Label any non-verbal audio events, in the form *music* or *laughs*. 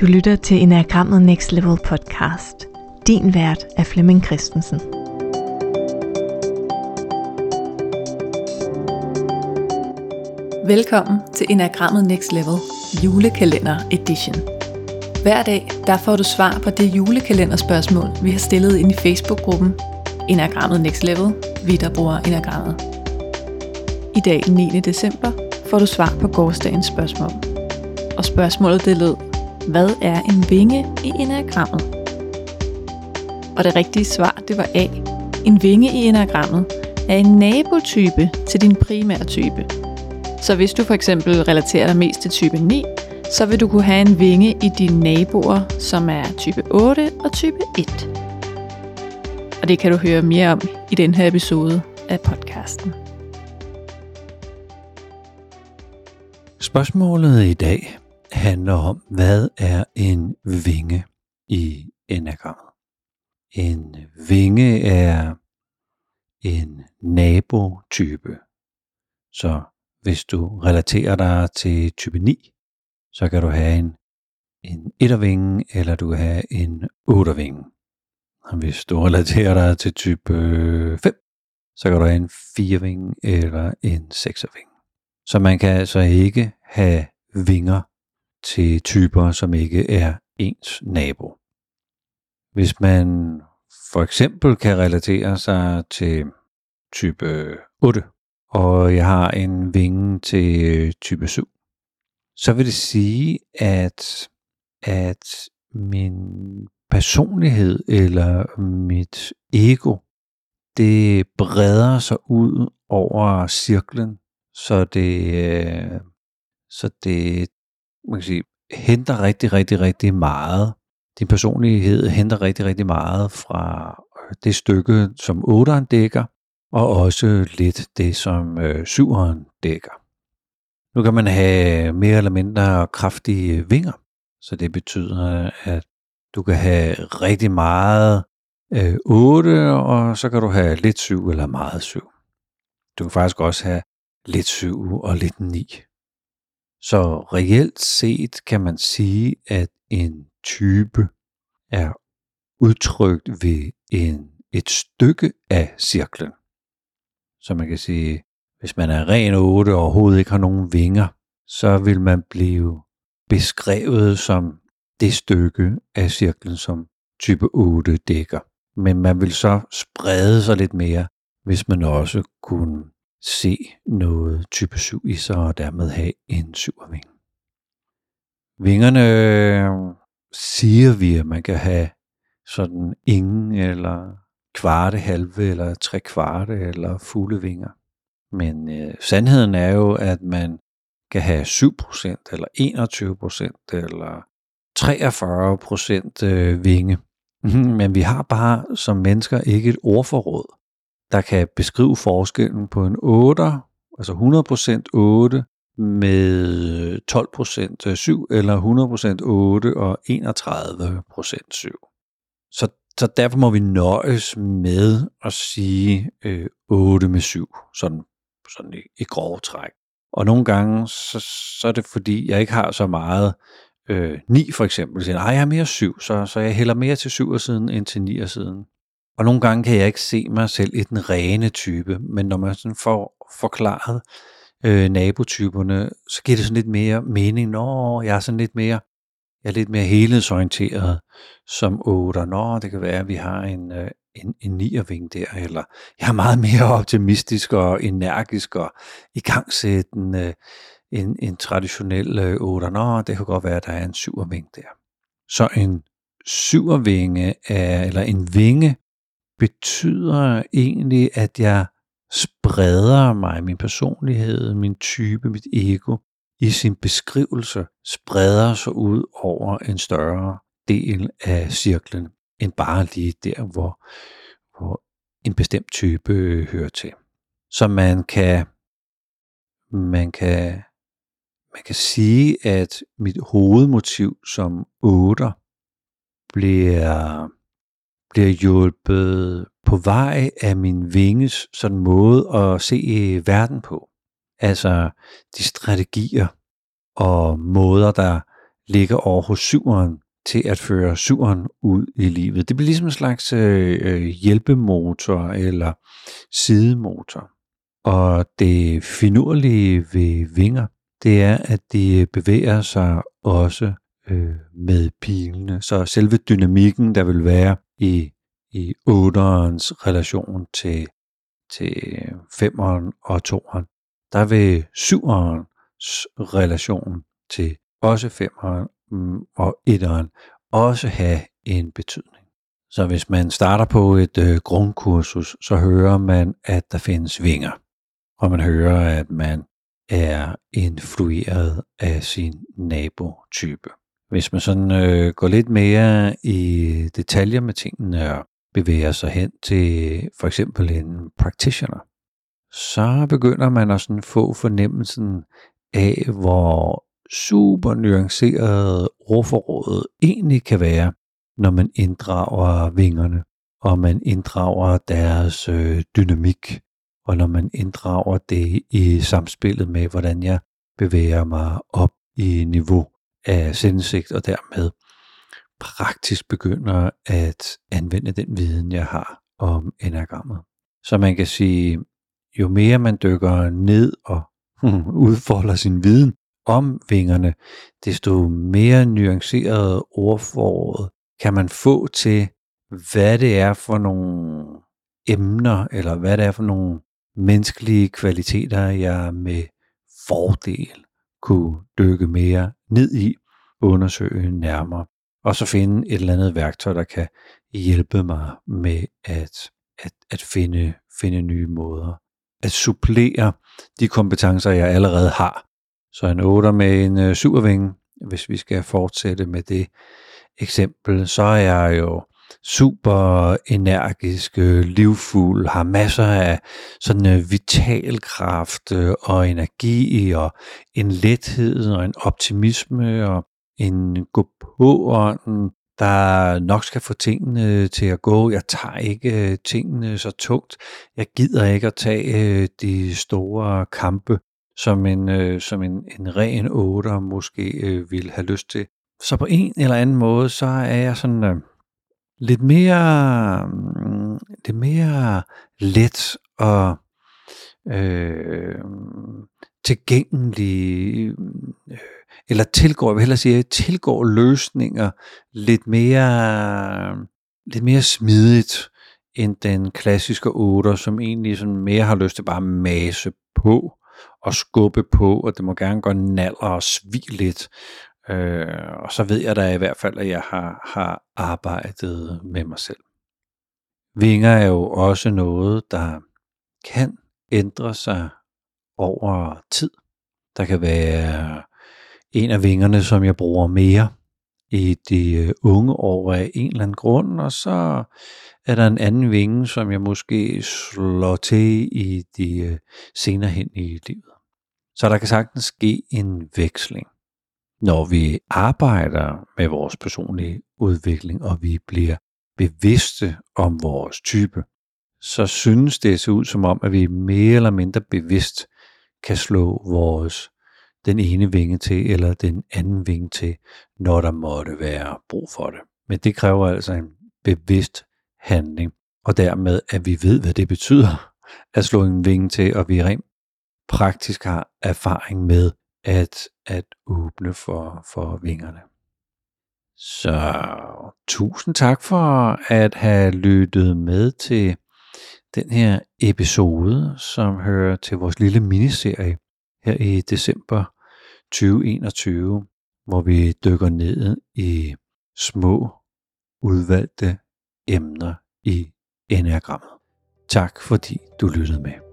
Du lytter til Enagrammet Next Level podcast. Din vært er Flemming Christensen. Velkommen til Enagrammet Next Level julekalender edition. Hver dag der får du svar på det julekalenderspørgsmål, vi har stillet ind i Facebook-gruppen Enagrammet Next Level, vi der bruger Enagrammet. I dag, 9. december, får du svar på gårdsdagens spørgsmål. Og spørgsmålet det lød, hvad er en vinge i enagrammet? Og det rigtige svar, det var A. En vinge i enagrammet er en nabotype til din primære type. Så hvis du for eksempel relaterer dig mest til type 9, så vil du kunne have en vinge i dine naboer, som er type 8 og type 1. Og det kan du høre mere om i den her episode af podcasten. Spørgsmålet i dag handler om, hvad er en vinge i enagrammet? En vinge er en nabotype. Så hvis du relaterer dig til type 9, så kan du have en, en ettervinge, eller du kan have en ottervinge. Og hvis du relaterer dig til type øh, 5, så kan du have en firevinge eller en sekservinge. Så man kan altså ikke have vinger til typer, som ikke er ens nabo. Hvis man for eksempel kan relatere sig til type 8, og jeg har en vinge til øh, type 7, så vil det sige, at, at min personlighed eller mit ego, det breder sig ud over cirklen, så det, øh, så det man kan sige, henter rigtig, rigtig, rigtig meget. Din personlighed henter rigtig, rigtig meget fra øh, det stykke, som 8'eren dækker, og også lidt det, som øh, 7'eren dækker. Nu kan man have mere eller mindre kraftige vinger, så det betyder, at du kan have rigtig meget øh, 8, og så kan du have lidt 7 eller meget 7. Du kan faktisk også have lidt 7 og lidt 9. Så reelt set kan man sige, at en type er udtrykt ved en, et stykke af cirklen. Så man kan sige, hvis man er ren 8 og overhovedet ikke har nogen vinger, så vil man blive beskrevet som det stykke af cirklen, som type 8 dækker. Men man vil så sprede sig lidt mere, hvis man også kunne se noget type 7 i sig, og dermed have en syverving. Vingerne siger vi, at man kan have sådan ingen eller kvarte, halve eller tre kvarte eller fulde vinger. Men øh, sandheden er jo, at man kan have 7% eller 21% eller 43% øh, vinge. *laughs* Men vi har bare som mennesker ikke et ordforråd, der kan beskrive forskellen på en 8, altså 100% 8 med 12% 7 øh, eller 100% 8 og 31% 7. Så, så derfor må vi nøjes med at sige øh, 8 med 7, sådan, sådan i, i grove træk. Og nogle gange, så, så er det fordi, jeg ikke har så meget øh, 9 for eksempel. Så jeg har mere 7, så, så jeg hælder mere til 7 siden end til 9 siden. Og nogle gange kan jeg ikke se mig selv i den rene type, men når man sådan får forklaret øh, nabotyperne, så giver det sådan lidt mere mening. Nå, jeg er sådan lidt mere, jeg er lidt mere helhedsorienteret som 8. Nå, det kan være, at vi har en, øh, en, en nierving der, eller jeg er meget mere *laughs* optimistisk og energisk og igangsættende øh, en, en traditionel øh, 8. Nå, det kan godt være, at der er en syverving der. Så en syvervinge er, eller en vinge betyder egentlig, at jeg spreder mig, min personlighed, min type, mit ego, i sin beskrivelse, spreder sig ud over en større del af cirklen, end bare lige der, hvor, hvor en bestemt type hører til. Så man kan, man kan, man kan sige, at mit hovedmotiv som 8 bliver bliver hjulpet på vej af min vinges sådan måde at se øh, verden på. Altså de strategier og måder, der ligger over hos syveren til at føre syveren ud i livet. Det bliver ligesom en slags øh, øh hjælpemotor eller sidemotor. Og det finurlige ved vinger, det er, at de bevæger sig også øh, med pilene. Så selve dynamikken, der vil være i, i 8'erens relation til, til 5'eren og 2'eren, der vil 7'erens relation til også 5'eren mm, og 1'eren også have en betydning. Så hvis man starter på et øh, grundkursus, så hører man, at der findes vinger. Og man hører, at man er influeret af sin nabotype. Hvis man sådan øh, går lidt mere i detaljer med tingene og bevæger sig hen til for eksempel en practitioner, så begynder man at sådan få fornemmelsen af, hvor super nuanceret ordforrådet egentlig kan være, når man inddrager vingerne, og man inddrager deres øh, dynamik, og når man inddrager det i samspillet med, hvordan jeg bevæger mig op i niveau af selvindsigt, og dermed praktisk begynder at anvende den viden, jeg har om enagrammet. Så man kan sige, jo mere man dykker ned og *laughs* udfolder sin viden om vingerne, desto mere nuanceret ordforråd kan man få til, hvad det er for nogle emner, eller hvad det er for nogle menneskelige kvaliteter, jeg med fordel kunne dykke mere ned i, undersøge nærmere, og så finde et eller andet værktøj, der kan hjælpe mig med at, at, at finde, finde nye måder. At supplere de kompetencer, jeg allerede har. Så en 8 med en øh, supervinge, hvis vi skal fortsætte med det eksempel, så er jeg jo super energisk, livfuld, har masser af sådan øh, vital kraft øh, og energi og en lethed og en optimisme og en gå på ånden, der nok skal få tingene øh, til at gå. Jeg tager ikke tingene så tungt. Jeg gider ikke at tage de store kampe, som en, som en, en ren otter måske ville have lyst til. Så på en eller anden måde, så er jeg sådan lidt mere, mm, lidt mere let og øh, tilgængelig, øh, eller tilgår, jeg vil hellere sige, tilgår løsninger lidt mere, lidt mere smidigt end den klassiske 8, som egentlig sådan mere har lyst til bare at mase på og skubbe på, og det må gerne gå naller og svig lidt. Øh, og så ved jeg da i hvert fald, at jeg har, har arbejdet med mig selv. Vinger er jo også noget, der kan ændre sig over tid. Der kan være en af vingerne, som jeg bruger mere i de øh, unge år af en eller anden grund, og så er der en anden vinge, som jeg måske slår til i de øh, senere hen i livet. Så der kan sagtens ske en veksling når vi arbejder med vores personlige udvikling, og vi bliver bevidste om vores type, så synes det at se ud som om, at vi mere eller mindre bevidst kan slå vores den ene vinge til, eller den anden vinge til, når der måtte være brug for det. Men det kræver altså en bevidst handling, og dermed, at vi ved, hvad det betyder at slå en vinge til, og vi rent praktisk har erfaring med, at, at åbne for, for vingerne. Så tusind tak for at have lyttet med til den her episode, som hører til vores lille miniserie her i december 2021, hvor vi dykker ned i små udvalgte emner i Enagrammet. Tak fordi du lyttede med.